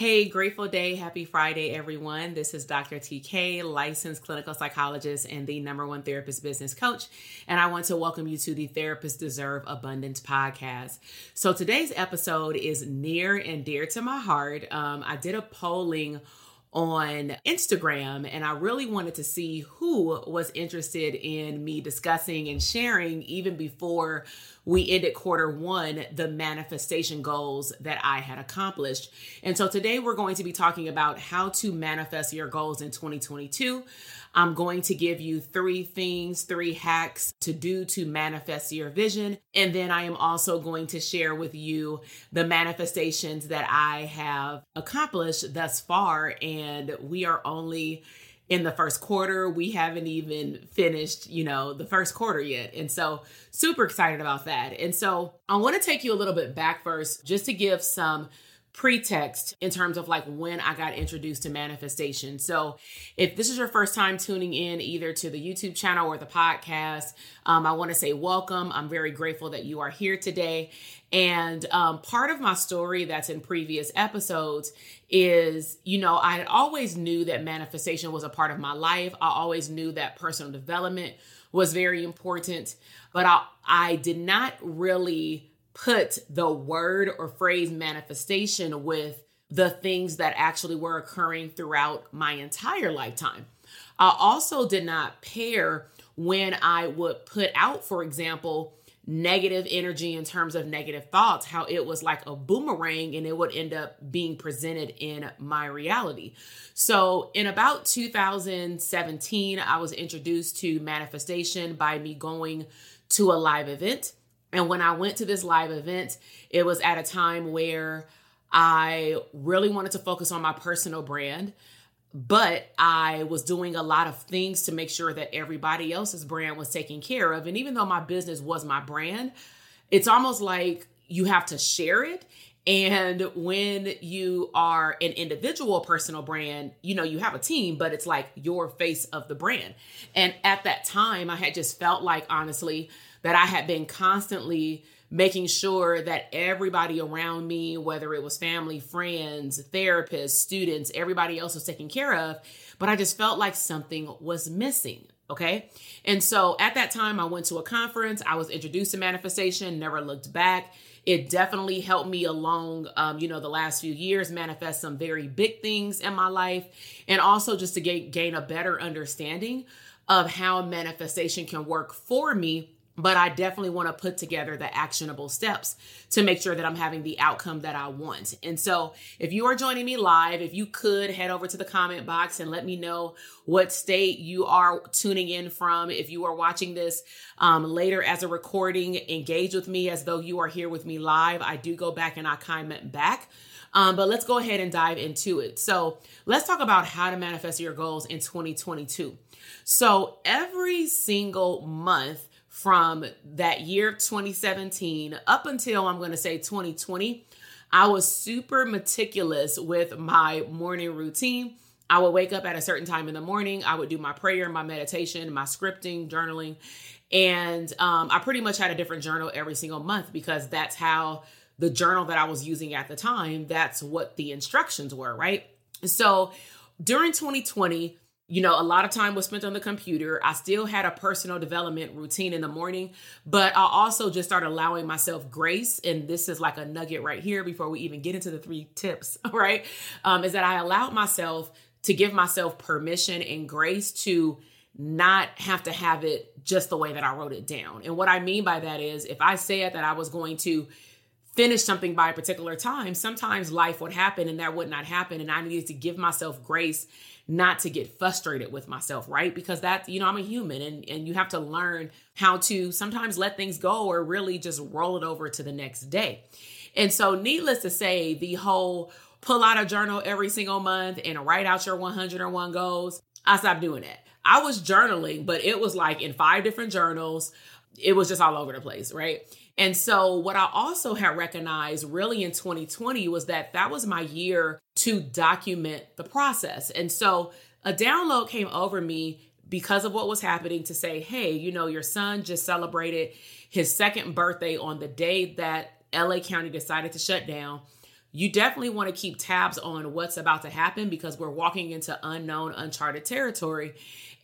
Hey, grateful day. Happy Friday, everyone. This is Dr. TK, licensed clinical psychologist and the number one therapist business coach. And I want to welcome you to the Therapists Deserve Abundance podcast. So today's episode is near and dear to my heart. Um, I did a polling on Instagram, and I really wanted to see who was interested in me discussing and sharing even before we ended quarter one the manifestation goals that I had accomplished. And so today we're going to be talking about how to manifest your goals in 2022. I'm going to give you three things, three hacks to do to manifest your vision. And then I am also going to share with you the manifestations that I have accomplished thus far. And we are only in the first quarter. We haven't even finished, you know, the first quarter yet. And so, super excited about that. And so, I want to take you a little bit back first just to give some pretext in terms of like when I got introduced to manifestation. So, if this is your first time tuning in either to the YouTube channel or the podcast, um, I want to say welcome. I'm very grateful that you are here today. And um, part of my story that's in previous episodes is, you know, I always knew that manifestation was a part of my life. I always knew that personal development was very important, but I, I did not really put the word or phrase manifestation with the things that actually were occurring throughout my entire lifetime. I also did not pair when I would put out, for example, negative energy in terms of negative thoughts, how it was like a boomerang and it would end up being presented in my reality. So, in about 2017, I was introduced to manifestation by me going to a live event. And when I went to this live event, it was at a time where I really wanted to focus on my personal brand, but I was doing a lot of things to make sure that everybody else's brand was taken care of. And even though my business was my brand, it's almost like you have to share it. And when you are an individual personal brand, you know, you have a team, but it's like your face of the brand. And at that time, I had just felt like, honestly, that I had been constantly making sure that everybody around me, whether it was family, friends, therapists, students, everybody else was taken care of. But I just felt like something was missing. Okay. And so at that time, I went to a conference. I was introduced to manifestation, never looked back. It definitely helped me along, um, you know, the last few years manifest some very big things in my life and also just to gain, gain a better understanding of how manifestation can work for me but I definitely want to put together the actionable steps to make sure that I'm having the outcome that I want. And so, if you are joining me live, if you could head over to the comment box and let me know what state you are tuning in from. If you are watching this um, later as a recording, engage with me as though you are here with me live. I do go back and I comment back. Um, but let's go ahead and dive into it. So, let's talk about how to manifest your goals in 2022. So, every single month, from that year 2017 up until I'm going to say 2020, I was super meticulous with my morning routine. I would wake up at a certain time in the morning. I would do my prayer, my meditation, my scripting, journaling. And um, I pretty much had a different journal every single month because that's how the journal that I was using at the time, that's what the instructions were, right? So during 2020, you know, a lot of time was spent on the computer. I still had a personal development routine in the morning, but I also just started allowing myself grace. And this is like a nugget right here before we even get into the three tips, right? Um, is that I allowed myself to give myself permission and grace to not have to have it just the way that I wrote it down. And what I mean by that is if I said that I was going to finish something by a particular time, sometimes life would happen and that would not happen. And I needed to give myself grace not to get frustrated with myself, right? Because that, you know, I'm a human and, and you have to learn how to sometimes let things go or really just roll it over to the next day. And so, needless to say, the whole pull out a journal every single month and write out your 101 goals, I stopped doing that. I was journaling, but it was like in five different journals. It was just all over the place, right? And so, what I also had recognized really in 2020 was that that was my year to document the process. And so, a download came over me because of what was happening to say, hey, you know, your son just celebrated his second birthday on the day that LA County decided to shut down. You definitely want to keep tabs on what's about to happen because we're walking into unknown, uncharted territory.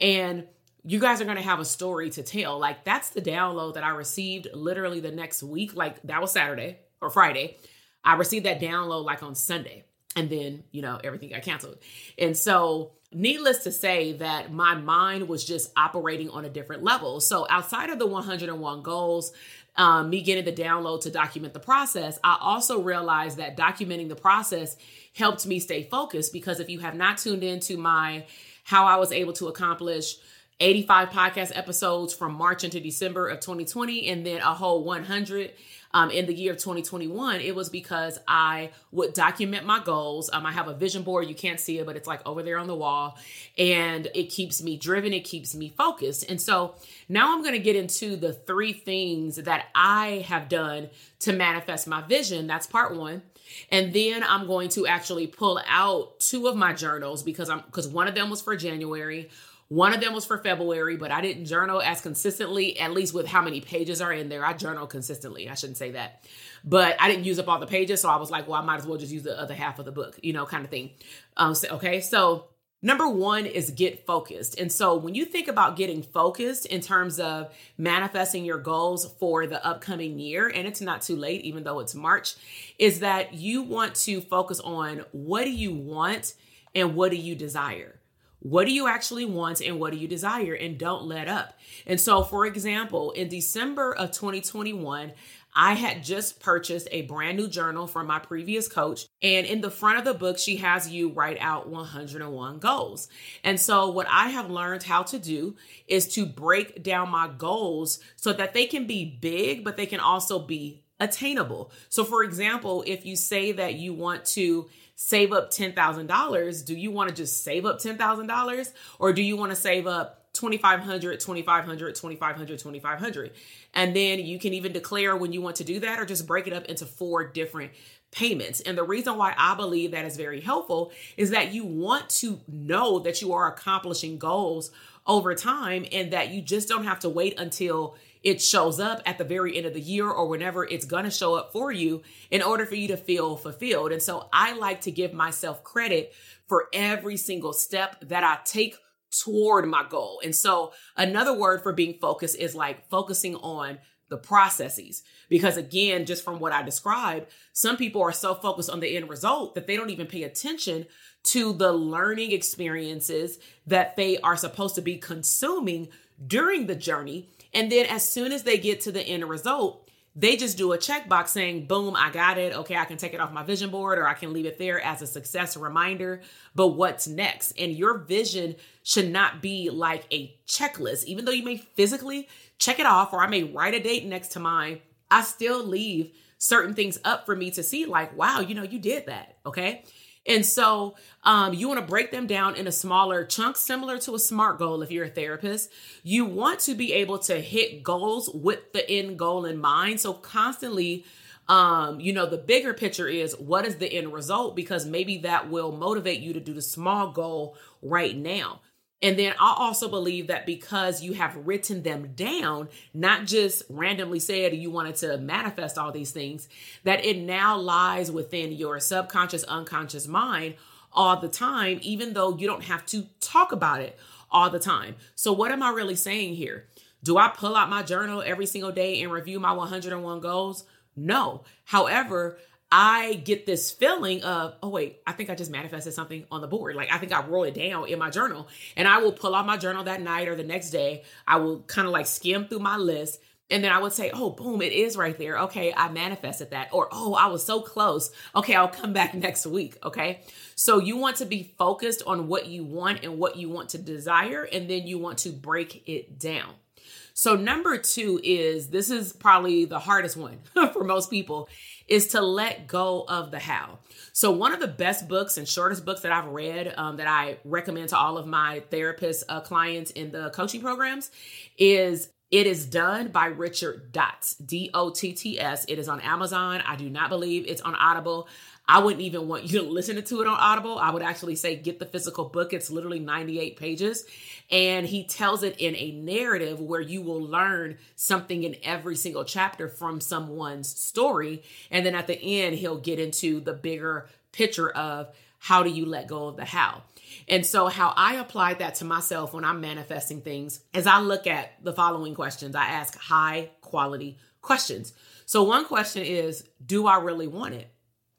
And you guys are going to have a story to tell. Like that's the download that I received literally the next week. Like that was Saturday or Friday. I received that download like on Sunday. And then, you know, everything got canceled. And so, needless to say, that my mind was just operating on a different level. So, outside of the 101 goals, um, me getting the download to document the process, I also realized that documenting the process helped me stay focused because if you have not tuned into my how I was able to accomplish 85 podcast episodes from March into December of 2020, and then a whole 100 um, in the year of 2021, it was because I would document my goals. Um, I have a vision board. You can't see it, but it's like over there on the wall. And it keeps me driven, it keeps me focused. And so now I'm going to get into the three things that I have done to manifest my vision. That's part one. And then I'm going to actually pull out two of my journals because I'm because one of them was for January, one of them was for February, but I didn't journal as consistently, at least with how many pages are in there. I journal consistently. I shouldn't say that. But I didn't use up all the pages. So I was like, well, I might as well just use the other half of the book, you know, kind of thing. Um, so, okay. So Number one is get focused. And so when you think about getting focused in terms of manifesting your goals for the upcoming year, and it's not too late, even though it's March, is that you want to focus on what do you want and what do you desire? What do you actually want and what do you desire? And don't let up. And so, for example, in December of 2021, I had just purchased a brand new journal from my previous coach. And in the front of the book, she has you write out 101 goals. And so, what I have learned how to do is to break down my goals so that they can be big, but they can also be attainable. So, for example, if you say that you want to save up $10,000, do you want to just save up $10,000 or do you want to save up 2500 2500 2500 2500 and then you can even declare when you want to do that or just break it up into four different payments. And the reason why i believe that is very helpful is that you want to know that you are accomplishing goals over time and that you just don't have to wait until it shows up at the very end of the year or whenever it's going to show up for you in order for you to feel fulfilled. And so I like to give myself credit for every single step that I take toward my goal. And so another word for being focused is like focusing on the processes. Because again, just from what I described, some people are so focused on the end result that they don't even pay attention to the learning experiences that they are supposed to be consuming during the journey And then as soon as they get to the end result, they just do a checkbox saying, boom, I got it. Okay, I can take it off my vision board or I can leave it there as a success reminder. But what's next? And your vision should not be like a checklist. Even though you may physically check it off or I may write a date next to mine, I still leave certain things up for me to see, like, wow, you know, you did that. Okay. And so um, you want to break them down in a smaller chunk, similar to a SMART goal if you're a therapist. You want to be able to hit goals with the end goal in mind. So constantly, um, you know, the bigger picture is what is the end result? Because maybe that will motivate you to do the small goal right now. And then I also believe that because you have written them down, not just randomly said you wanted to manifest all these things, that it now lies within your subconscious, unconscious mind all the time, even though you don't have to talk about it all the time. So, what am I really saying here? Do I pull out my journal every single day and review my 101 goals? No. However, I get this feeling of, oh, wait, I think I just manifested something on the board. Like, I think I wrote it down in my journal. And I will pull out my journal that night or the next day. I will kind of like skim through my list. And then I would say, oh, boom, it is right there. Okay, I manifested that. Or, oh, I was so close. Okay, I'll come back next week. Okay. So you want to be focused on what you want and what you want to desire. And then you want to break it down. So, number two is this is probably the hardest one for most people is to let go of the how. So, one of the best books and shortest books that I've read um, that I recommend to all of my therapist uh, clients in the coaching programs is It is Done by Richard Dotts, D O T T S. It is on Amazon. I do not believe it's on Audible. I wouldn't even want you to listen to it on Audible. I would actually say get the physical book. It's literally 98 pages. And he tells it in a narrative where you will learn something in every single chapter from someone's story. And then at the end, he'll get into the bigger picture of how do you let go of the how. And so, how I applied that to myself when I'm manifesting things is I look at the following questions. I ask high quality questions. So, one question is Do I really want it?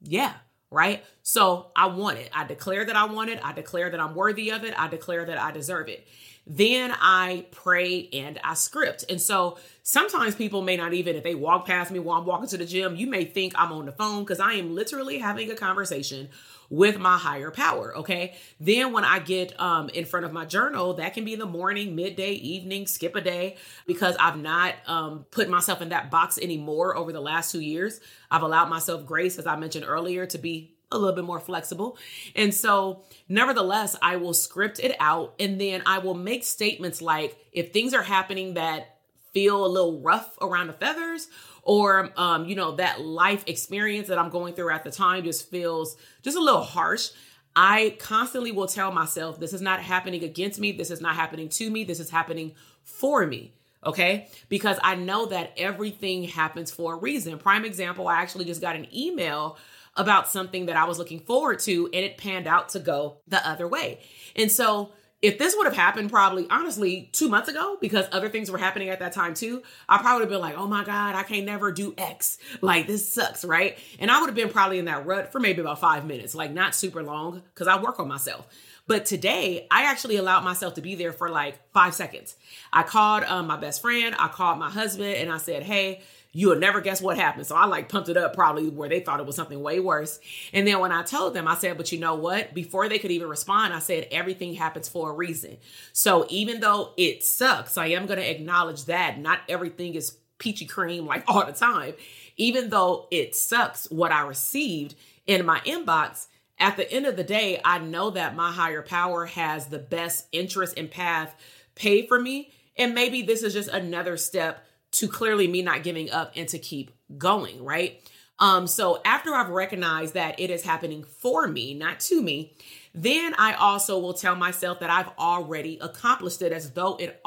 Yeah, right? So I want it. I declare that I want it. I declare that I'm worthy of it. I declare that I deserve it. Then I pray and I script. And so sometimes people may not even, if they walk past me while I'm walking to the gym, you may think I'm on the phone because I am literally having a conversation with my higher power. Okay. Then when I get um, in front of my journal, that can be in the morning, midday, evening, skip a day, because I've not um, put myself in that box anymore over the last two years. I've allowed myself grace, as I mentioned earlier, to be a little bit more flexible. And so, nevertheless, I will script it out and then I will make statements like if things are happening that feel a little rough around the feathers or um, you know that life experience that i'm going through at the time just feels just a little harsh i constantly will tell myself this is not happening against me. This is not happening to me. This is happening for me okay? Because i know that everything happens for a reason. Prime example i actually just got an email about something that i was looking forward to and it panned out to go the other way. And so if this would have happened probably honestly two months ago because other things were happening at that time too i probably would have been like oh my god i can't never do x. Like this sucks right? And i would have been probably in that rut for maybe about five minutes like not super long because i work on myself. But today i actually allowed myself to be there for like five seconds. I called um, my best friend i called my husband and i said hey you would never guess what happened. So I like pumped it up probably where they thought it was something way worse. And then when I told them, I said, but you know what? Before they could even respond, I said, everything happens for a reason. So even though it sucks, I am going to acknowledge that not everything is peachy cream like all the time. Even though it sucks what I received in my inbox, at the end of the day, I know that my higher power has the best interest and path paid for me. And maybe this is just another step to clearly me not giving up and to keep going, right? Um, so after I've recognized that it is happening for me, not to me, then I also will tell myself that I've already accomplished it as though it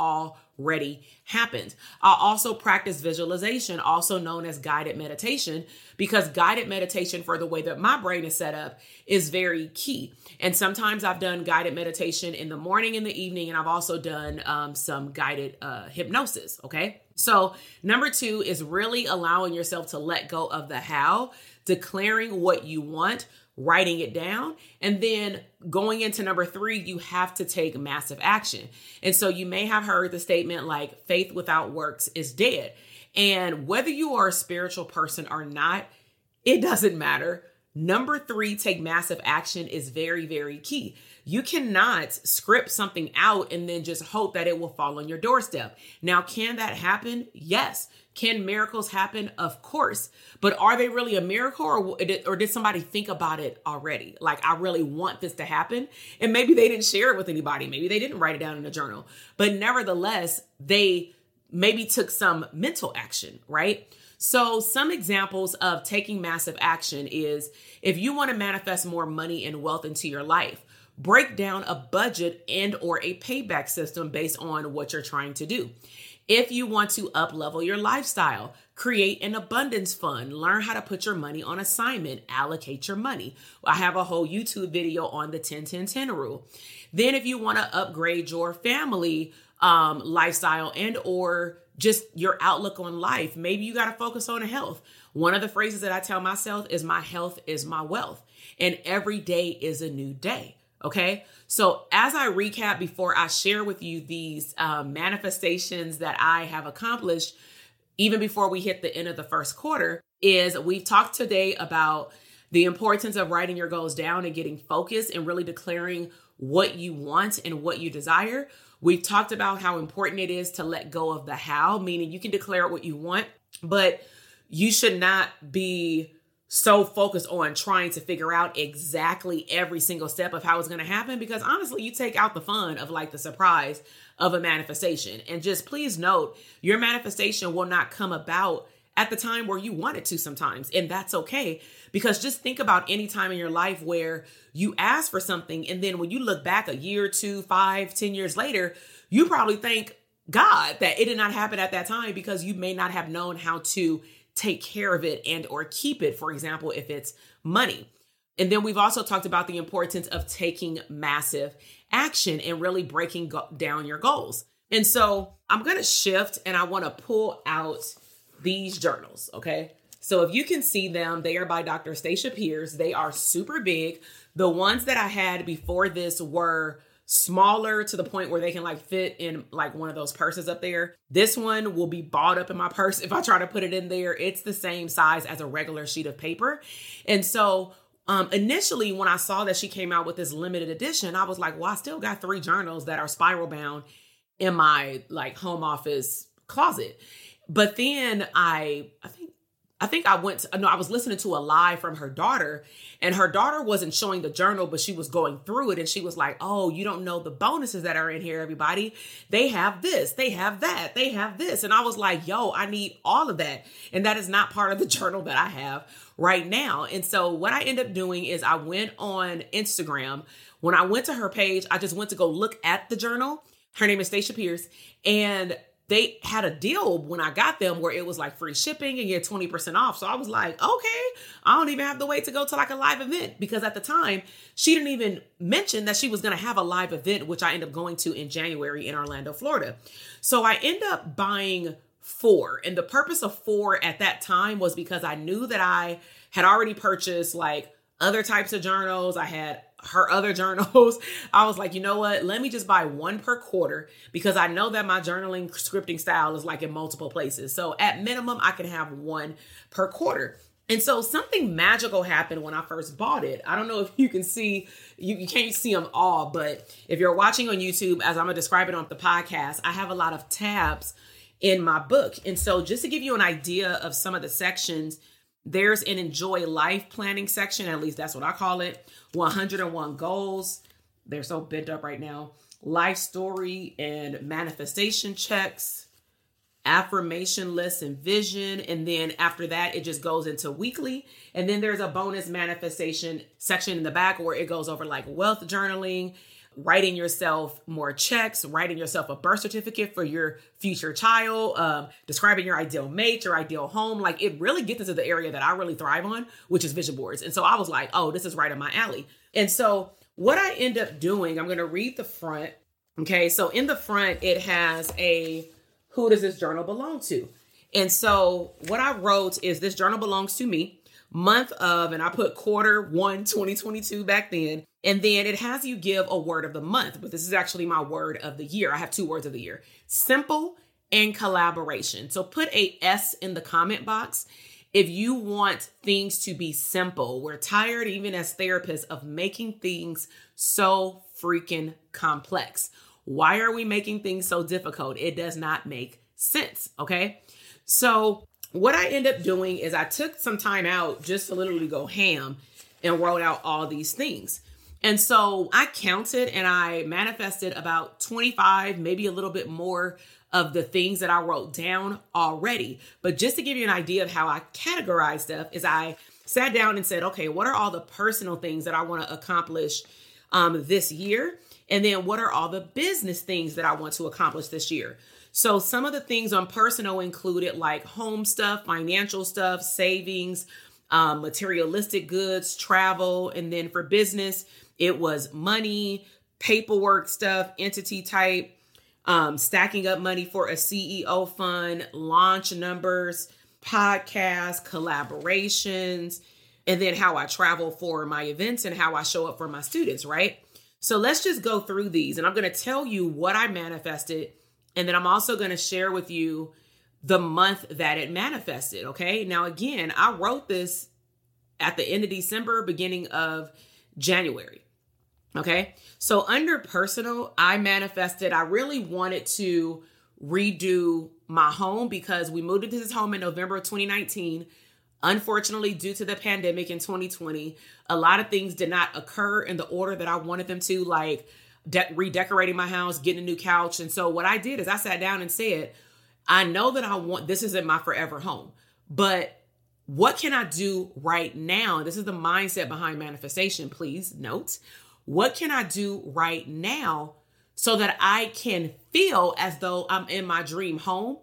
already happened. I'll also practice visualization, also known as guided meditation, because guided meditation, for the way that my brain is set up, is very key. And sometimes I've done guided meditation in the morning, in the evening, and I've also done um, some guided uh, hypnosis. Okay. So, number two is really allowing yourself to let go of the how, declaring what you want, writing it down. And then going into number three, you have to take massive action. And so you may have heard the statement like faith without works is dead. And whether you are a spiritual person or not, it doesn't matter. Number three, take massive action is very, very key. You cannot script something out and then just hope that it will fall on your doorstep. Now, can that happen? Yes. Can miracles happen? Of course. But are they really a miracle or, or did somebody think about it already? Like, I really want this to happen. And maybe they didn't share it with anybody. Maybe they didn't write it down in a journal. But nevertheless, they maybe took some mental action, right? So, some examples of taking massive action is if you want to manifest more money and wealth into your life, break down a budget and or a payback system based on what you're trying to do. If you want to up level your lifestyle, create an abundance fund, learn how to put your money on assignment, allocate your money. I have a whole YouTube video on the 10 10 10 rule. Then if you want to upgrade your family um, lifestyle and or just your outlook on life. Maybe you got to focus on health. One of the phrases that I tell myself is my health is my wealth. And every day is a new day. Okay. So as I recap before I share with you these uh, manifestations that I have accomplished, even before we hit the end of the first quarter, is we've talked today about the importance of writing your goals down and getting focused and really declaring what you want and what you desire. We've talked about how important it is to let go of the how, meaning you can declare what you want, but you should not be so focused on trying to figure out exactly every single step of how it's going to happen because honestly, you take out the fun of like the surprise of a manifestation. And just please note, your manifestation will not come about at the time where you want it to sometimes. And that's okay. Because just think about any time in your life where you ask for something. And then when you look back a year, two, five, ten years later, you probably thank God that it did not happen at that time because you may not have known how to take care of it and or keep it for example if it's money and then we've also talked about the importance of taking massive action and really breaking go- down your goals and so i'm going to shift and i want to pull out these journals, okay? So if you can see them, they are by Dr. Stacia Pierce. They are super big. The ones that I had before this were smaller to the point where they can like fit in like one of those purses up there. This one will be balled up in my purse if I try to put it in there. It's the same size as a regular sheet of paper. And so um, initially, when I saw that she came out with this limited edition, I was like, well, I still got three journals that are spiral bound in my like home office closet. But then I, I think, I think I went, to, no, I was listening to a live from her daughter, and her daughter wasn't showing the journal, but she was going through it. And she was like, Oh, you don't know the bonuses that are in here, everybody. They have this, they have that, they have this. And I was like, Yo, I need all of that. And that is not part of the journal that I have right now. And so what I end up doing is I went on Instagram. When I went to her page, I just went to go look at the journal. Her name is Stacia Pierce. And they had a deal when I got them where it was like free shipping and get 20% off. So I was like, okay, I don't even have to wait to go to like a live event because at the time she didn't even mention that she was going to have a live event, which I end up going to in January in Orlando, Florida. So I end up buying four. And the purpose of four at that time was because I knew that I had already purchased like other types of journals. I had her other journals. I was like, you know what? Let me just buy one per quarter because I know that my journaling scripting style is like in multiple places. So at minimum, I can have one per quarter. And so something magical happened when I first bought it. I don't know if you can see, you, you can't see them all, but if you're watching on YouTube, as I'm gonna describe it on the podcast, I have a lot of tabs in my book. And so just to give you an idea of some of the sections, there's an enjoy life planning section, at least that's what I call it. 101 goals. They're so bent up right now. Life story and manifestation checks, affirmation lists and vision. And then after that, it just goes into weekly. And then there's a bonus manifestation section in the back where it goes over like wealth journaling writing yourself more checks, writing yourself a birth certificate for your future child, um, describing your ideal mate, your ideal home. Like it really gets into the area that I really thrive on, which is vision boards. And so I was like, oh, this is right in my alley. And so what I end up doing, I'm going to read the front. Okay. So in the front, it has a who does this journal belong to? And so what I wrote is this journal belongs to me month of, and I put quarter one, 2022 back then. And then it has you give a word of the month, but this is actually my word of the year. I have two words of the year simple and collaboration. So put a S in the comment box if you want things to be simple. We're tired, even as therapists, of making things so freaking complex. Why are we making things so difficult? It does not make sense. Okay. So, what I end up doing is I took some time out just to literally go ham and wrote out all these things. And so I counted and I manifested about 25, maybe a little bit more of the things that I wrote down already. But just to give you an idea of how I categorize stuff, is I sat down and said, okay, what are all the personal things that I want to accomplish um, this year? And then what are all the business things that I want to accomplish this year? So some of the things on personal included like home stuff, financial stuff, savings, um, materialistic goods, travel. And then for business, it was money, paperwork stuff, entity type, um, stacking up money for a CEO fund, launch numbers, podcasts, collaborations, and then how I travel for my events and how I show up for my students, right? So let's just go through these and I'm going to tell you what I manifested. And then I'm also going to share with you the month that it manifested. Okay. Now, again, I wrote this at the end of December, beginning of January. Okay. So under personal, I manifested, I really wanted to redo my home because we moved into this home in November of 2019. Unfortunately, due to the pandemic in 2020, a lot of things did not occur in the order that I wanted them to, like de- redecorating my house, getting a new couch. And so, what I did is I sat down and said, I know that I want this isn't my forever home, but what can I do right now? This is the mindset behind manifestation, please note. What can I do right now so that I can feel as though I'm in my dream home?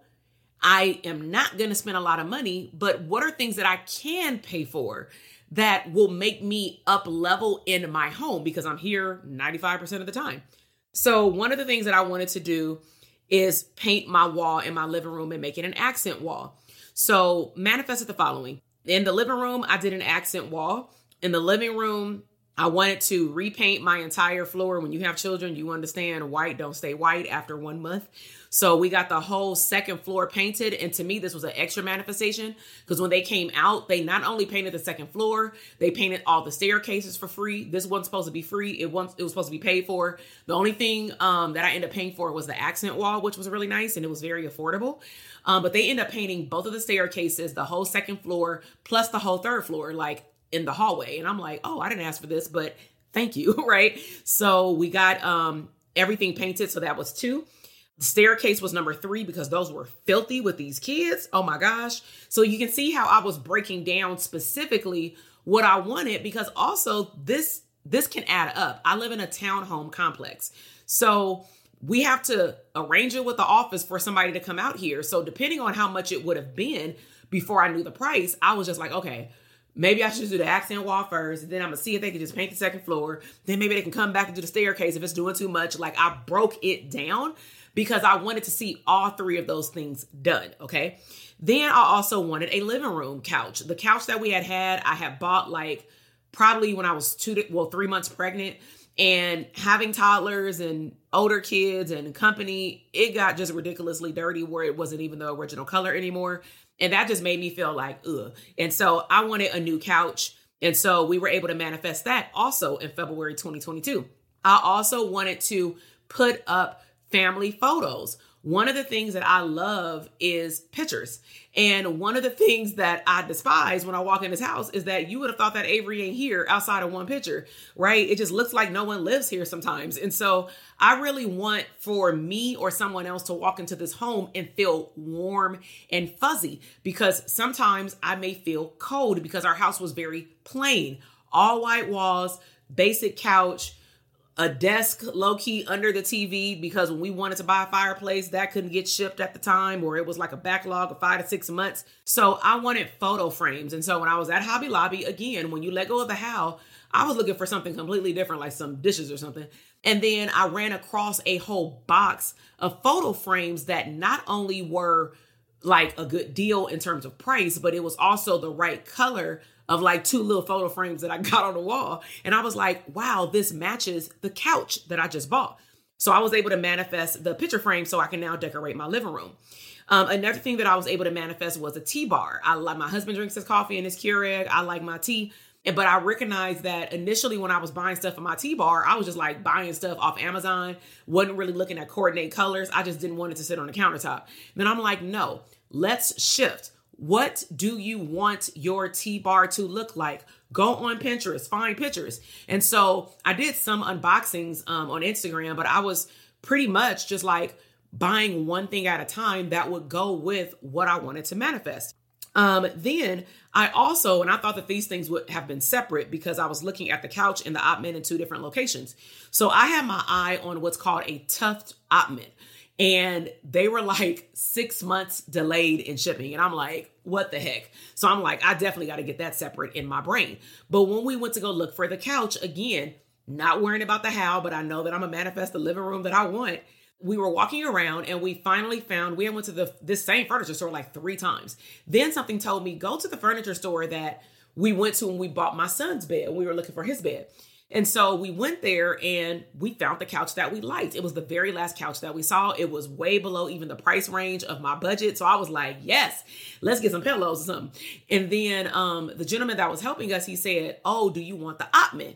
I am not going to spend a lot of money, but what are things that I can pay for that will make me up level in my home because I'm here 95% of the time? So, one of the things that I wanted to do is paint my wall in my living room and make it an accent wall. So, manifested the following. In the living room, I did an accent wall. In the living room, I wanted to repaint my entire floor. When you have children, you understand white don't stay white after one month. So we got the whole second floor painted. And to me, this was an extra manifestation because when they came out, they not only painted the second floor, they painted all the staircases for free. This wasn't supposed to be free. It was, it was supposed to be paid for. The only thing um, that I ended up paying for was the accent wall, which was really nice and it was very affordable. Um, but they ended up painting both of the staircases, the whole second floor, plus the whole third floor. Like in the hallway. And I'm like, oh, I didn't ask for this, but thank you. right. So we got um everything painted. So that was two. The staircase was number three because those were filthy with these kids. Oh my gosh. So you can see how I was breaking down specifically what I wanted because also this this can add up. I live in a townhome complex. So we have to arrange it with the office for somebody to come out here. So depending on how much it would have been before I knew the price, I was just like, okay, Maybe I should just do the accent wall first. and Then I'm gonna see if they can just paint the second floor. Then maybe they can come back and do the staircase if it's doing too much. Like I broke it down because I wanted to see all three of those things done. Okay. Then I also wanted a living room couch. The couch that we had had, I had bought like probably when I was two, to, well, three months pregnant and having toddlers and older kids and company, it got just ridiculously dirty where it wasn't even the original color anymore. And that just made me feel like, ugh. And so I wanted a new couch. And so we were able to manifest that also in February 2022. I also wanted to put up family photos. One of the things that I love is pictures. And one of the things that I despise when I walk in this house is that you would have thought that Avery ain't here outside of one picture, right? It just looks like no one lives here sometimes. And so I really want for me or someone else to walk into this home and feel warm and fuzzy because sometimes I may feel cold because our house was very plain, all white walls, basic couch a desk low key under the TV because when we wanted to buy a fireplace, that couldn't get shipped at the time, or it was like a backlog of five to six months. So I wanted photo frames. And so when I was at Hobby Lobby, again, when you let go of the how, I was looking for something completely different, like some dishes or something. And then I ran across a whole box of photo frames that not only were like a good deal in terms of price, but it was also the right color of like two little photo frames that I got on the wall. And I was like, wow, this matches the couch that I just bought. So I was able to manifest the picture frame so I can now decorate my living room. Um, another thing that I was able to manifest was a tea bar. I like my husband drinks his coffee and his Keurig. I like my tea. But I recognized that initially when I was buying stuff for my tea bar, I was just like buying stuff off Amazon, wasn't really looking at coordinate colors. I just didn't want it to sit on the countertop. Then I'm like, no, let's shift. What do you want your tea bar to look like? Go on Pinterest, find pictures. And so I did some unboxings um, on Instagram, but I was pretty much just like buying one thing at a time that would go with what I wanted to manifest. Um, then I also, and I thought that these things would have been separate because I was looking at the couch and the Ottoman in two different locations. So I had my eye on what's called a tuft Ottoman. And they were like six months delayed in shipping. And I'm like, what the heck? So I'm like, I definitely got to get that separate in my brain. But when we went to go look for the couch, again, not worrying about the how, but I know that I'm gonna manifest the living room that I want we were walking around and we finally found we went to the this same furniture store like three times. Then something told me go to the furniture store that we went to when we bought my son's bed. We were looking for his bed. And so we went there and we found the couch that we liked. It was the very last couch that we saw. It was way below even the price range of my budget. So I was like, yes, let's get some pillows or something. And then um, the gentleman that was helping us, he said, Oh, do you want the Ottoman?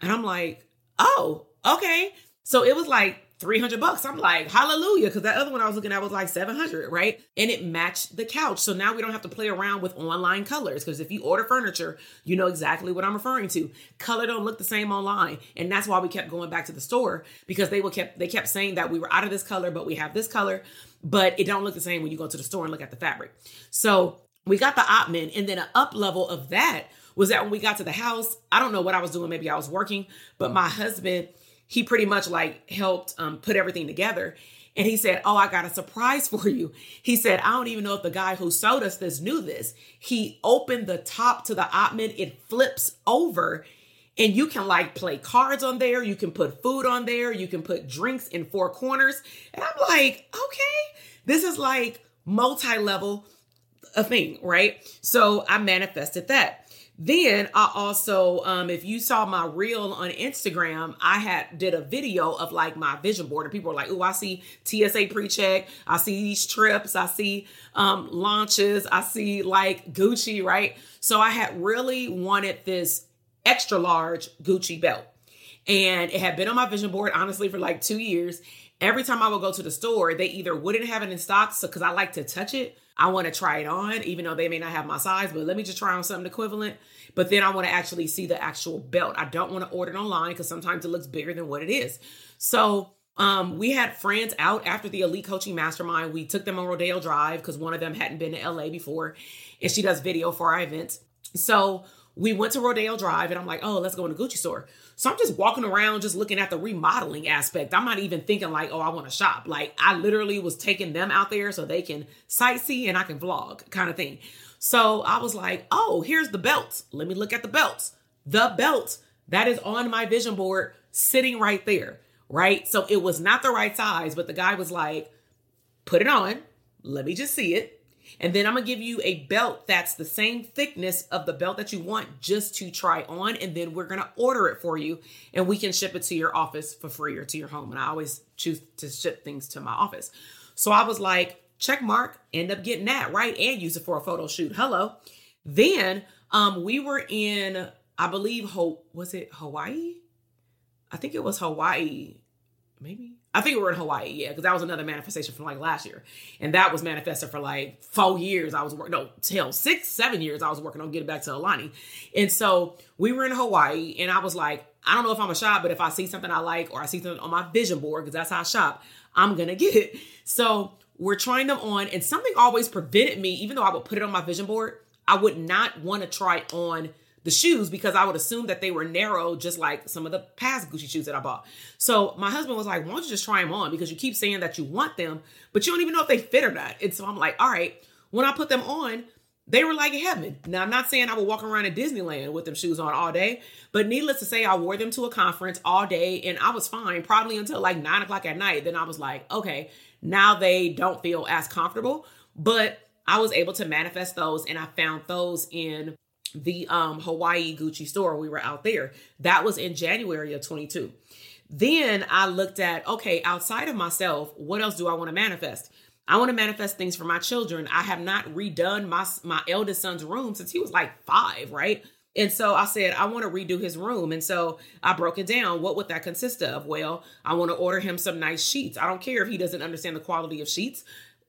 And I'm like, Oh, okay. So it was like 300 bucks. I'm like, hallelujah. Cause that other one I was looking at was like 700, right? And it matched the couch. So now we don't have to play around with online colors. Cause if you order furniture, you know exactly what I'm referring to. Color don't look the same online. And that's why we kept going back to the store because they were kept, they kept saying that we were out of this color, but we have this color, but it don't look the same when you go to the store and look at the fabric. So we got the Ottoman and then an up level of that was that when we got to the house, I don't know what I was doing. Maybe I was working, but my husband, he pretty much like helped um, put everything together. And he said, Oh, I got a surprise for you. He said, I don't even know if the guy who sold us this knew this. He opened the top to the Ottoman, it flips over, and you can like play cards on there. You can put food on there. You can put drinks in four corners. And I'm like, Okay, this is like multi level a thing, right? So I manifested that. Then I also, um, if you saw my reel on Instagram, I had did a video of like my vision board, and people were like, "Oh, I see TSA pre-check, I see these trips, I see um, launches, I see like Gucci, right?" So I had really wanted this extra large Gucci belt, and it had been on my vision board honestly for like two years. Every time I would go to the store, they either wouldn't have it in stock, so because I like to touch it, I want to try it on, even though they may not have my size, but let me just try on something equivalent. But then I want to actually see the actual belt. I don't want to order it online because sometimes it looks bigger than what it is. So um, we had friends out after the Elite Coaching Mastermind. We took them on Rodeo Drive because one of them hadn't been to LA before, and she does video for our events. So we went to Rodeo Drive, and I'm like, oh, let's go in the Gucci store. So I'm just walking around, just looking at the remodeling aspect. I'm not even thinking like, oh, I want to shop. Like I literally was taking them out there so they can sightsee and I can vlog, kind of thing. So I was like, oh, here's the belts. Let me look at the belts. The belt that is on my vision board sitting right there, right? So it was not the right size, but the guy was like, put it on. Let me just see it. And then I'm gonna give you a belt that's the same thickness of the belt that you want just to try on. And then we're gonna order it for you and we can ship it to your office for free or to your home. And I always choose to ship things to my office. So I was like, check mark, end up getting that, right? And use it for a photo shoot. Hello. Then um we were in, I believe Ho was it Hawaii? I think it was Hawaii, maybe I think we were in Hawaii, yeah, because that was another manifestation from like last year. And that was manifested for like four years. I was working, no, till six, seven years I was working on getting back to Alani. And so we were in Hawaii and I was like, I don't know if I'm a shop, but if I see something I like or I see something on my vision board, because that's how I shop, I'm to get it. So we're trying them on and something always prevented me, even though I would put it on my vision board, I would not want to try on the shoes because I would assume that they were narrow, just like some of the past Gucci shoes that I bought. So my husband was like, why don't you just try them on? Because you keep saying that you want them, but you don't even know if they fit or not. And so I'm like, all right, when I put them on, they were like heaven. Now, I'm not saying I would walk around in Disneyland with them shoes on all day, but needless to say, I wore them to a conference all day and I was fine, probably until like nine o'clock at night. Then I was like, okay, now they don't feel as comfortable, but I was able to manifest those and I found those in the um, Hawaii Gucci store. We were out there. That was in January of 22. Then I looked at, okay, outside of myself, what else do I want to manifest? I want to manifest things for my children. I have not redone my my eldest son's room since he was like 5, right? And so I said, I want to redo his room. And so I broke it down. What would that consist of? Well, I want to order him some nice sheets. I don't care if he doesn't understand the quality of sheets.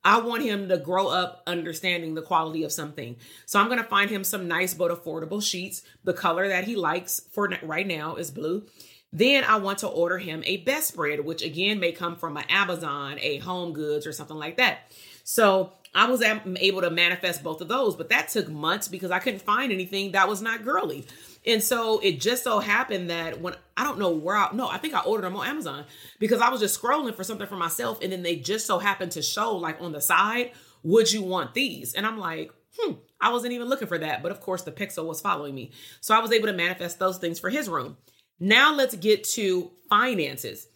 I want him to grow up understanding the quality of something. So I'm going to find him some nice but affordable sheets. The color that he likes for right now is blue. Then I want to order him a bedspread, which again may come from an Amazon, a Home Goods, or something like that. So I was able to manifest both of those, but that took months because I couldn't find anything that was not girly. And so it just so happened that when I don't know where I no, I think I ordered them on Amazon because I was just scrolling for something for myself, and then they just so happened to show like on the side, would you want these? And I'm like, hmm, I wasn't even looking for that. But of course, the pixel was following me. So I was able to manifest those things for his room. Now let's get to finances.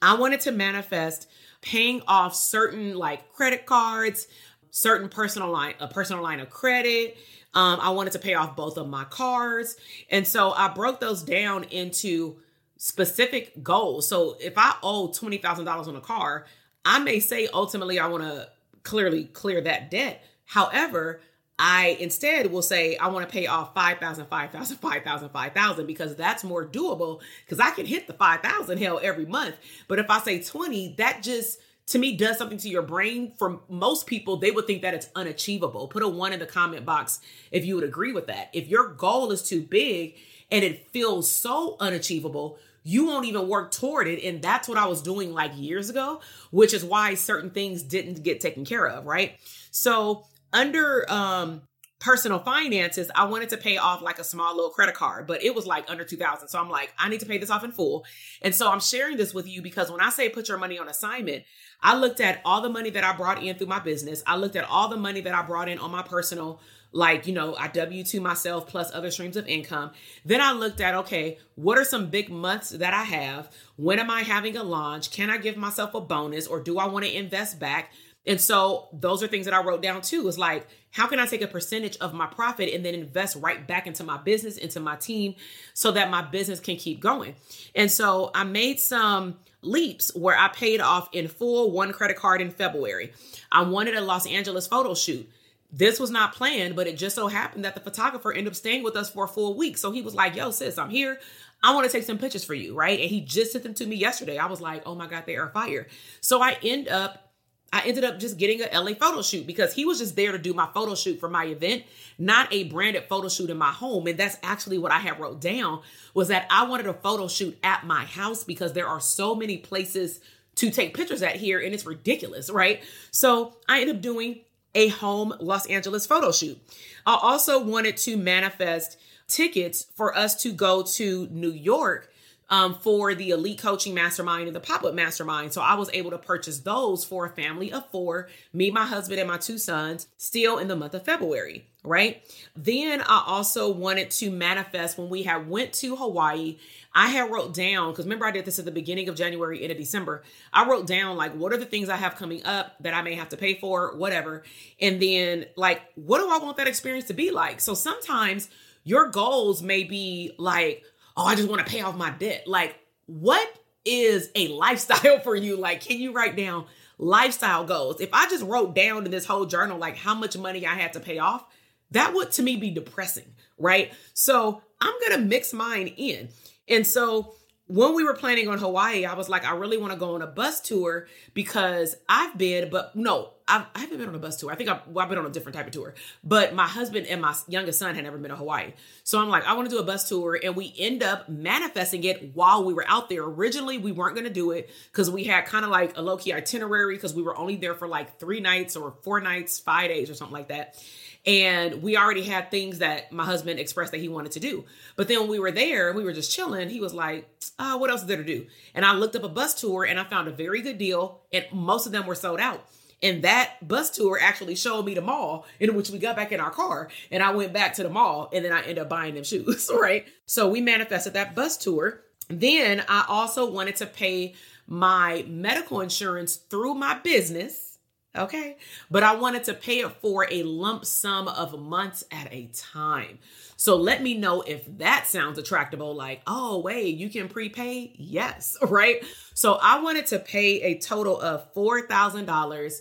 I wanted to manifest paying off certain like credit cards, certain personal line, a personal line of credit. Um, I wanted to pay off both of my cars. And so I broke those down into specific goals. So if I owe $20,000 on a car, I may say ultimately I want to clearly clear that debt. However, I instead will say I want to pay off 5,000, 5,000, 5,000, 5,000 because that's more doable because I can hit the 5,000 hell every month. But if I say 20, that just to me does something to your brain. For most people, they would think that it's unachievable. Put a one in the comment box if you would agree with that. If your goal is too big and it feels so unachievable, you won't even work toward it. And that's what I was doing like years ago, which is why certain things didn't get taken care of, right? So under um personal finances, I wanted to pay off like a small little credit card, but it was like under 2000. So I'm like, I need to pay this off in full. And so I'm sharing this with you because when I say put your money on assignment, I looked at all the money that I brought in through my business. I looked at all the money that I brought in on my personal like, you know, I W 2 myself plus other streams of income. Then I looked at, okay, what are some big months that I have? When am I having a launch? Can I give myself a bonus or do I want to invest back? And so those are things that I wrote down too. Is like, how can I take a percentage of my profit and then invest right back into my business, into my team, so that my business can keep going? And so I made some leaps where I paid off in full one credit card in February. I wanted a Los Angeles photo shoot. This was not planned, but it just so happened that the photographer ended up staying with us for a full week. So he was like, Yo, sis, I'm here. I want to take some pictures for you, right? And he just sent them to me yesterday. I was like, Oh my God, they are fire. So I end up I ended up just getting a LA photo shoot because he was just there to do my photo shoot for my event, not a branded photo shoot in my home. And that's actually what I had wrote down was that I wanted a photo shoot at my house because there are so many places to take pictures at here and it's ridiculous, right? So I ended up doing a home Los Angeles photo shoot. I also wanted to manifest tickets for us to go to New York um, for the Elite Coaching Mastermind and the Pop Up Mastermind. So I was able to purchase those for a family of four, me, my husband, and my two sons, still in the month of February. Right. Then I also wanted to manifest when we had went to Hawaii. I had wrote down because remember I did this at the beginning of January into December. I wrote down like what are the things I have coming up that I may have to pay for, whatever, and then like what do I want that experience to be like? So sometimes your goals may be like oh, I just want to pay off my debt. Like, what is a lifestyle for you? Like, can you write down lifestyle goals? If I just wrote down in this whole journal, like how much money I had to pay off, that would to me be depressing, right? So I'm going to mix mine in. And so when we were planning on Hawaii, I was like, I really want to go on a bus tour because I've been, but no, I've, I haven't been on a bus tour. I think I've, well, I've been on a different type of tour, but my husband and my youngest son had never been to Hawaii. So I'm like, I want to do a bus tour. And we end up manifesting it while we were out there. Originally, we weren't going to do it because we had kind of like a low key itinerary because we were only there for like three nights or four nights, five days or something like that. And we already had things that my husband expressed that he wanted to do. But then when we were there, we were just chilling. He was like, oh, what else is there to do? And I looked up a bus tour and I found a very good deal. And most of them were sold out. And that bus tour actually showed me the mall in which we got back in our car. And I went back to the mall and then I ended up buying them shoes, right? So we manifested that bus tour. Then I also wanted to pay my medical insurance through my business Okay. But I wanted to pay it for a lump sum of months at a time. So let me know if that sounds attractable. Like, oh, wait, you can prepay? Yes. Right. So I wanted to pay a total of $4,000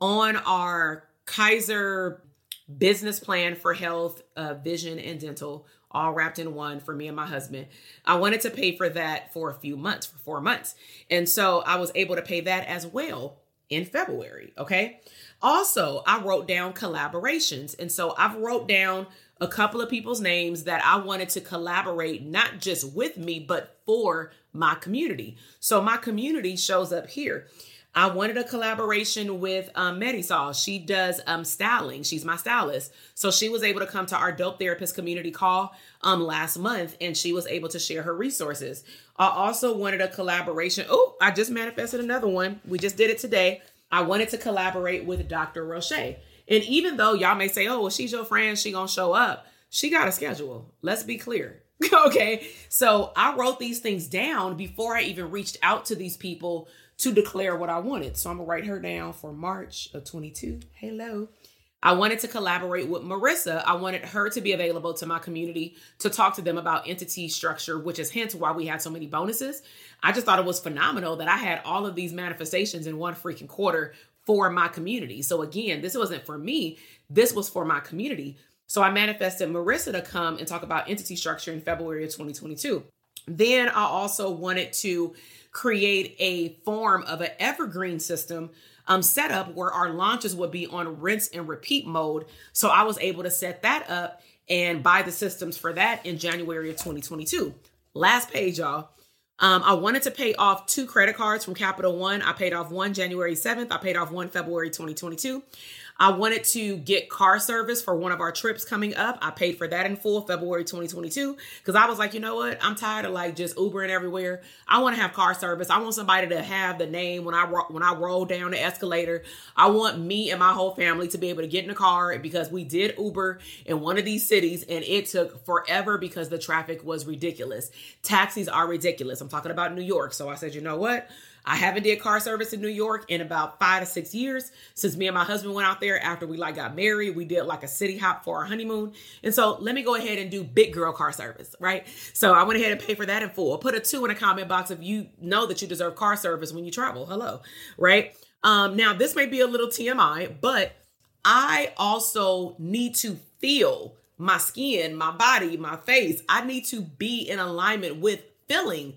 on our Kaiser business plan for health, uh, vision, and dental, all wrapped in one for me and my husband. I wanted to pay for that for a few months, for four months. And so I was able to pay that as well in February. Okay. Also, I wrote down collaborations. And so I've wrote down a couple of people's names that I wanted to collaborate, not just with me, but for my community. So my community shows up here. I wanted a collaboration with um, Medisol. She does um, styling. She's my stylist. So she was able to come to our Dope Therapist community call um, last month and she was able to share her resources. I also wanted a collaboration. Oh, I just manifested another one. We just did it today. I wanted to collaborate with Dr. Roche. And even though y'all may say, oh, well, she's your friend, she gonna show up, she got a schedule. Let's be clear. okay. So I wrote these things down before I even reached out to these people to declare what I wanted. So I'm gonna write her down for March of 22. Hello. I wanted to collaborate with Marissa. I wanted her to be available to my community to talk to them about entity structure, which is hence why we had so many bonuses. I just thought it was phenomenal that I had all of these manifestations in one freaking quarter for my community. So again, this wasn't for me, this was for my community. So I manifested Marissa to come and talk about entity structure in February of 2022. Then I also wanted to create a form of an evergreen system um, setup where our launches would be on rinse and repeat mode. So I was able to set that up and buy the systems for that in January of 2022. Last page, y'all. Um, I wanted to pay off two credit cards from Capital One. I paid off one January 7th. I paid off one February 2022. I wanted to get car service for one of our trips coming up. I paid for that in full February 2022 because I was like, you know what? I'm tired of like just Ubering everywhere. I want to have car service. I want somebody to have the name when I when I roll down the escalator. I want me and my whole family to be able to get in a car because we did Uber in one of these cities and it took forever because the traffic was ridiculous. Taxis are ridiculous. I'm talking about New York. So I said, you know what? I haven't did car service in New York in about five to six years since me and my husband went out there after we like got married. We did like a city hop for our honeymoon. And so let me go ahead and do big girl car service, right? So I went ahead and paid for that in full. Put a two in a comment box if you know that you deserve car service when you travel. Hello, right? Um, now this may be a little TMI, but I also need to feel my skin, my body, my face. I need to be in alignment with feeling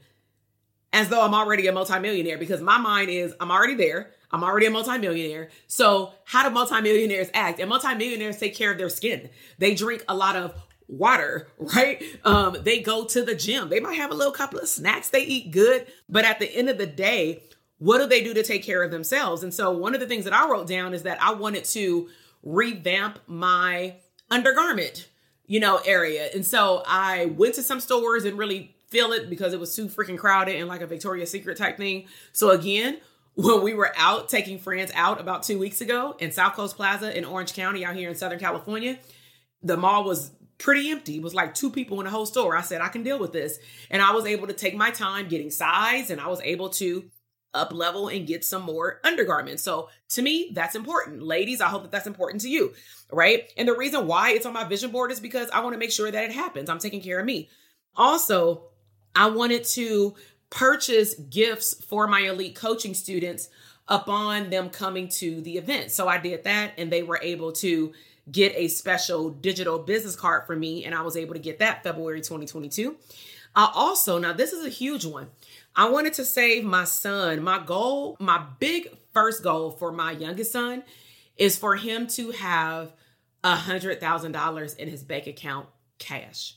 as though I'm already a multimillionaire because my mind is I'm already there. I'm already a multimillionaire. So how do multimillionaires act? And multimillionaires take care of their skin. They drink a lot of water, right? Um, they go to the gym. They might have a little couple of snacks. They eat good. But at the end of the day, what do they do to take care of themselves? And so one of the things that I wrote down is that I wanted to revamp my undergarment, you know, area. And so I went to some stores and really feel it because it was too freaking crowded and like a Victoria's Secret type thing. So again, when we were out taking friends out about two weeks ago in South Coast Plaza in Orange County out here in Southern California, the mall was pretty empty. It was like two people in the whole store. I said, I can deal with this. And I was able to take my time getting size and I was able to up level and get some more undergarments. So to me, that's important. Ladies, I hope that that's important to you, right? And the reason why it's on my vision board is because I want to make sure that it happens. I'm taking care of me. Also, I wanted to purchase gifts for my elite coaching students upon them coming to the event. So I did that and they were able to get a special digital business card for me and I was able to get that February 2022. I also, now this is a huge one. I wanted to save my son. My goal, my big first goal for my youngest son is for him to have a hundred thousand dollars in his bank account cash.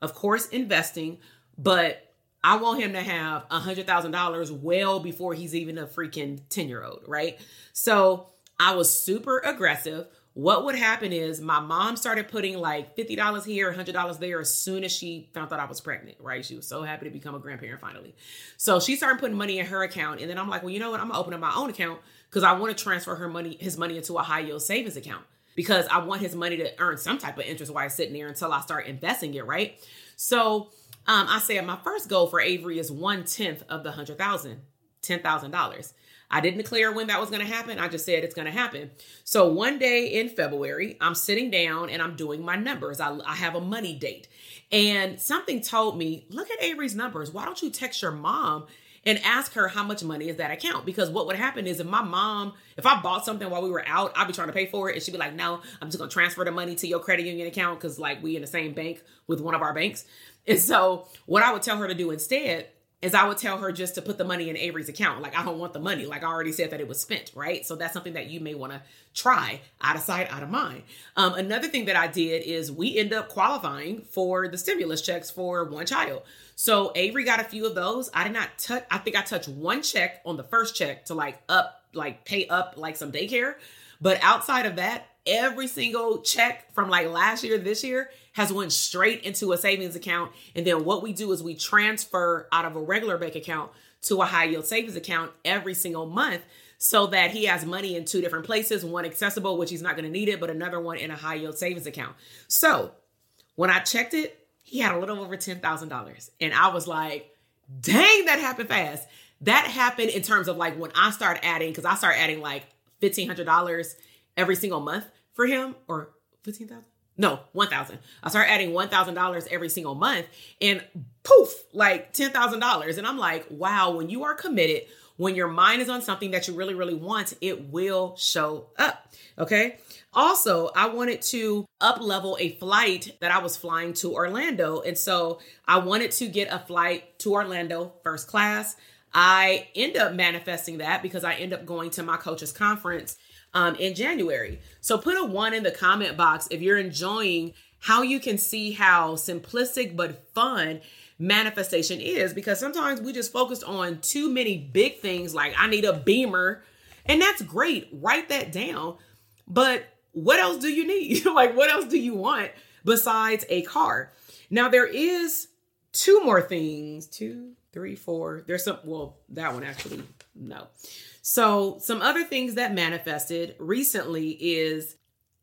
Of course, investing, but I want him to have a hundred thousand dollars well before he's even a freaking 10 year old, right? So I was super aggressive. What would happen is my mom started putting like $50 here, $100 there as soon as she found out I was pregnant, right? She was so happy to become a grandparent finally. So she started putting money in her account. And then I'm like, well, you know what? I'm gonna open up my own account because I want to transfer her money, his money into a high yield savings account because I want his money to earn some type of interest while he's sitting there until I start investing it, right? So um, I said my first goal for Avery is one tenth of the hundred thousand, ten thousand dollars. I didn't declare when that was going to happen. I just said it's going to happen. So one day in February, I'm sitting down and I'm doing my numbers. I, I have a money date. And something told me, look at Avery's numbers. Why don't you text your mom and ask her how much money is that account? Because what would happen is if my mom, if I bought something while we were out, I'd be trying to pay for it. And she'd be like, no, I'm just to transfer the money to your credit union account because like we in the same bank with one of our banks. And so what I would tell her to do instead is I would tell her just to put the money in Avery's account. Like I don't want the money. Like I already said that it was spent, right? So that's something that you may want to try out of sight, out of mind. Um, another thing that I did is we end up qualifying for the stimulus checks for one child. So Avery got a few of those. I did not touch. I think I touched one check on the first check to like up, like pay up like some daycare. But outside of that, every single check from like last year, this year has went straight into a savings account. And then what we do is we transfer out of a regular bank account to a high yield savings account every single month so that he has money in two different places, one accessible, which he's not going to need it, but another one in a high yield savings account. So when I checked it, he had a little over $10,000. And I was like, dang, that happened fast. That happened in terms of like when I start adding, because I start adding like $1,500 every single month for him or 15,000 no, 1000. I started adding $1,000 every single month and poof, like $10,000. And I'm like, wow, when you are committed, when your mind is on something that you really, really want, it will show up. Okay. Also, I wanted to up level a flight that I was flying to Orlando. And so I wanted to get a flight to Orlando first class. I end up manifesting that because I end up going to my coach's conference um, in January. So put a one in the comment box if you're enjoying how you can see how simplistic but fun manifestation is because sometimes we just focused on too many big things like I need a beamer and that's great write that down. But what else do you need? Like what else do you want besides a car? Now there is two more things. Two three four. There's some well that one actually no so, some other things that manifested recently is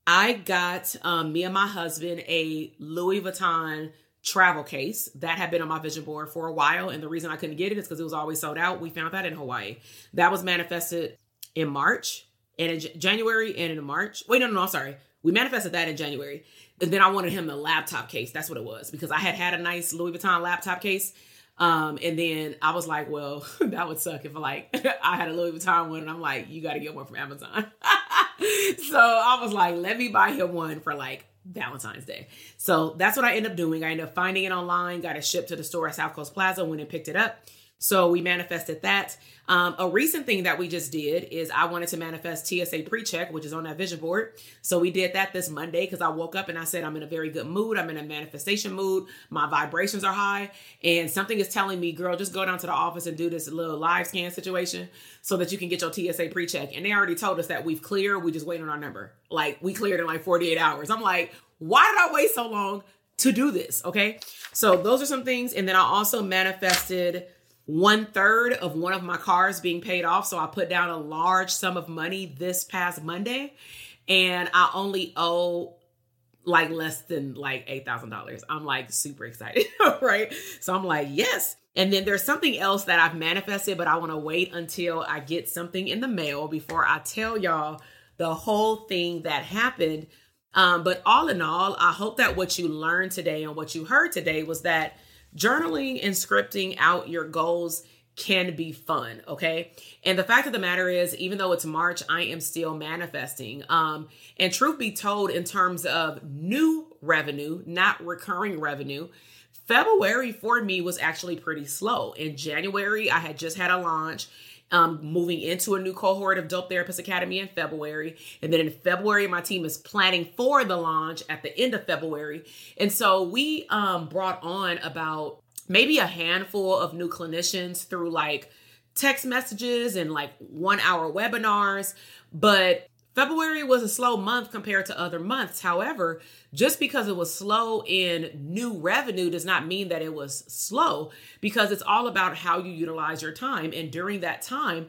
I got um, me and my husband a Louis Vuitton travel case that had been on my vision board for a while. And the reason I couldn't get it is because it was always sold out. We found that in Hawaii. That was manifested in March and in January and in March. Wait, no, no, no, sorry. We manifested that in January. And then I wanted him a laptop case. That's what it was because I had had a nice Louis Vuitton laptop case um, and then I was like, well, that would suck if like I had a Louis Vuitton one and I'm like, you got to get one from Amazon. so I was like, let me buy him one for like Valentine's Day. So that's what I ended up doing. I ended up finding it online, got it shipped to the store at South Coast Plaza, went and picked it up. So we manifested that. Um, a recent thing that we just did is I wanted to manifest TSA pre-check, which is on that vision board. So we did that this Monday because I woke up and I said I'm in a very good mood. I'm in a manifestation mood. My vibrations are high, and something is telling me, girl, just go down to the office and do this little live scan situation so that you can get your TSA pre-check. And they already told us that we've cleared. We just wait on our number. Like we cleared in like 48 hours. I'm like, why did I wait so long to do this? Okay. So those are some things. And then I also manifested one third of one of my cars being paid off. So I put down a large sum of money this past Monday and I only owe like less than like $8,000. I'm like super excited, right? So I'm like, yes. And then there's something else that I've manifested, but I want to wait until I get something in the mail before I tell y'all the whole thing that happened. Um, but all in all, I hope that what you learned today and what you heard today was that journaling and scripting out your goals can be fun, okay? And the fact of the matter is, even though it's March, I am still manifesting. Um, and truth be told, in terms of new revenue, not recurring revenue, February for me was actually pretty slow. In January, I had just had a launch um, moving into a new cohort of Dope Therapist Academy in February. And then in February, my team is planning for the launch at the end of February. And so we um, brought on about maybe a handful of new clinicians through like text messages and like one hour webinars. But February was a slow month compared to other months. However, just because it was slow in new revenue does not mean that it was slow because it's all about how you utilize your time. And during that time,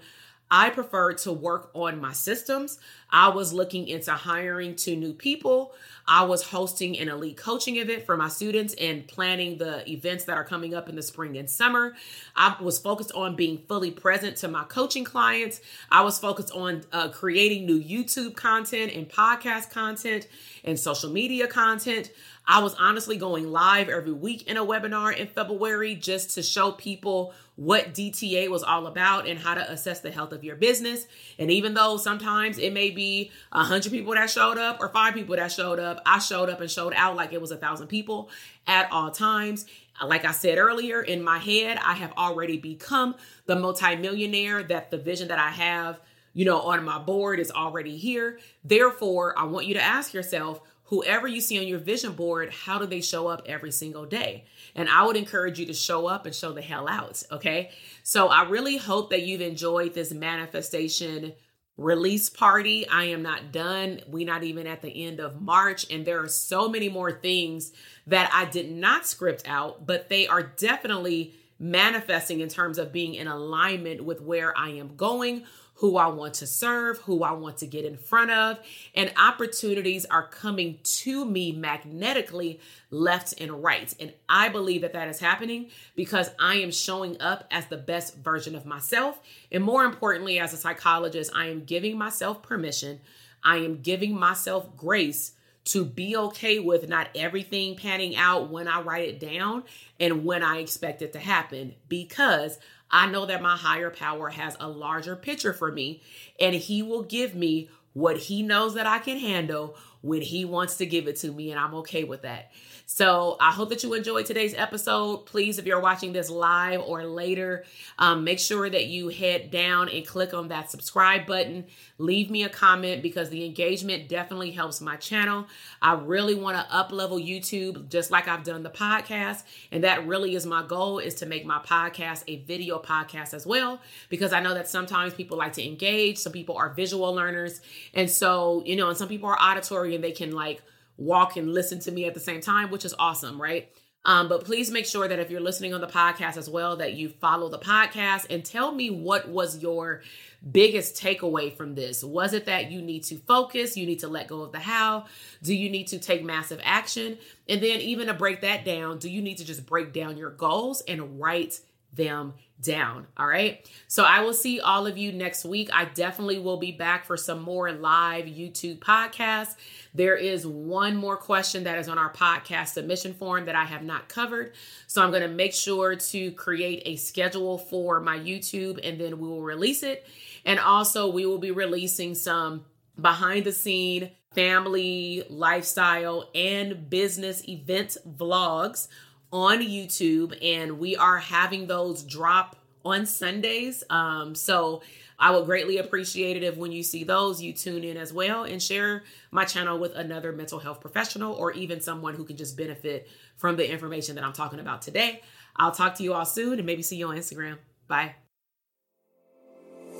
I preferred to work on my systems. I was looking into hiring two new people. I was hosting an elite coaching event for my students and planning the events that are coming up in the spring and summer. I was focused on being fully present to my coaching clients. I was focused on uh, creating new YouTube content and podcast content and social media content. I was honestly going live every week in a webinar in February just to show people what DTA was all about and how to assess the health of your business. And even though sometimes it may be a hundred people that showed up or five people that showed up, I showed up and showed out like it was a thousand people at all times. Like I said earlier, in my head, I have already become the multimillionaire that the vision that I have, you know, on my board is already here. Therefore, I want you to ask yourself, whoever you see on your vision board, how do they show up every single day? And I would encourage you to show up and show the hell out. Okay. So I really hope that you've enjoyed this manifestation release party. I am not done. We're not even at the end of March. And there are so many more things that I did not script out, but they are definitely manifesting in terms of being in alignment with where I am going who I want to serve, who I want to get in front of, and opportunities are coming to me magnetically left and right. And I believe that that is happening because I am showing up as the best version of myself. And more importantly, as a psychologist, I am giving myself permission, I am giving myself grace to be okay with not everything panning out when I write it down and when I expect it to happen because I know that my higher power has a larger picture for me, and He will give me what He knows that I can handle when He wants to give it to me, and I'm okay with that. So I hope that you enjoyed today's episode. Please, if you're watching this live or later, um, make sure that you head down and click on that subscribe button. Leave me a comment because the engagement definitely helps my channel. I really want to up level YouTube just like I've done the podcast. And that really is my goal is to make my podcast a video podcast as well because I know that sometimes people like to engage. Some people are visual learners. And so, you know, and some people are auditory and they can like walk and listen to me at the same time, which is awesome, right? Um, but please make sure that if you're listening on the podcast as well, that you follow the podcast and tell me what was your biggest takeaway from this. Was it that you need to focus? You need to let go of the how? Do you need to take massive action? And then, even to break that down, do you need to just break down your goals and write them down. All right. So I will see all of you next week. I definitely will be back for some more live YouTube podcasts. There is one more question that is on our podcast submission form that I have not covered. So I'm going to make sure to create a schedule for my YouTube and then we will release it. And also, we will be releasing some behind the scene family, lifestyle, and business event vlogs on YouTube, and we are having those drop on Sundays. Um, so I would greatly appreciate it if when you see those, you tune in as well and share my channel with another mental health professional or even someone who can just benefit from the information that I'm talking about today. I'll talk to you all soon and maybe see you on Instagram. Bye.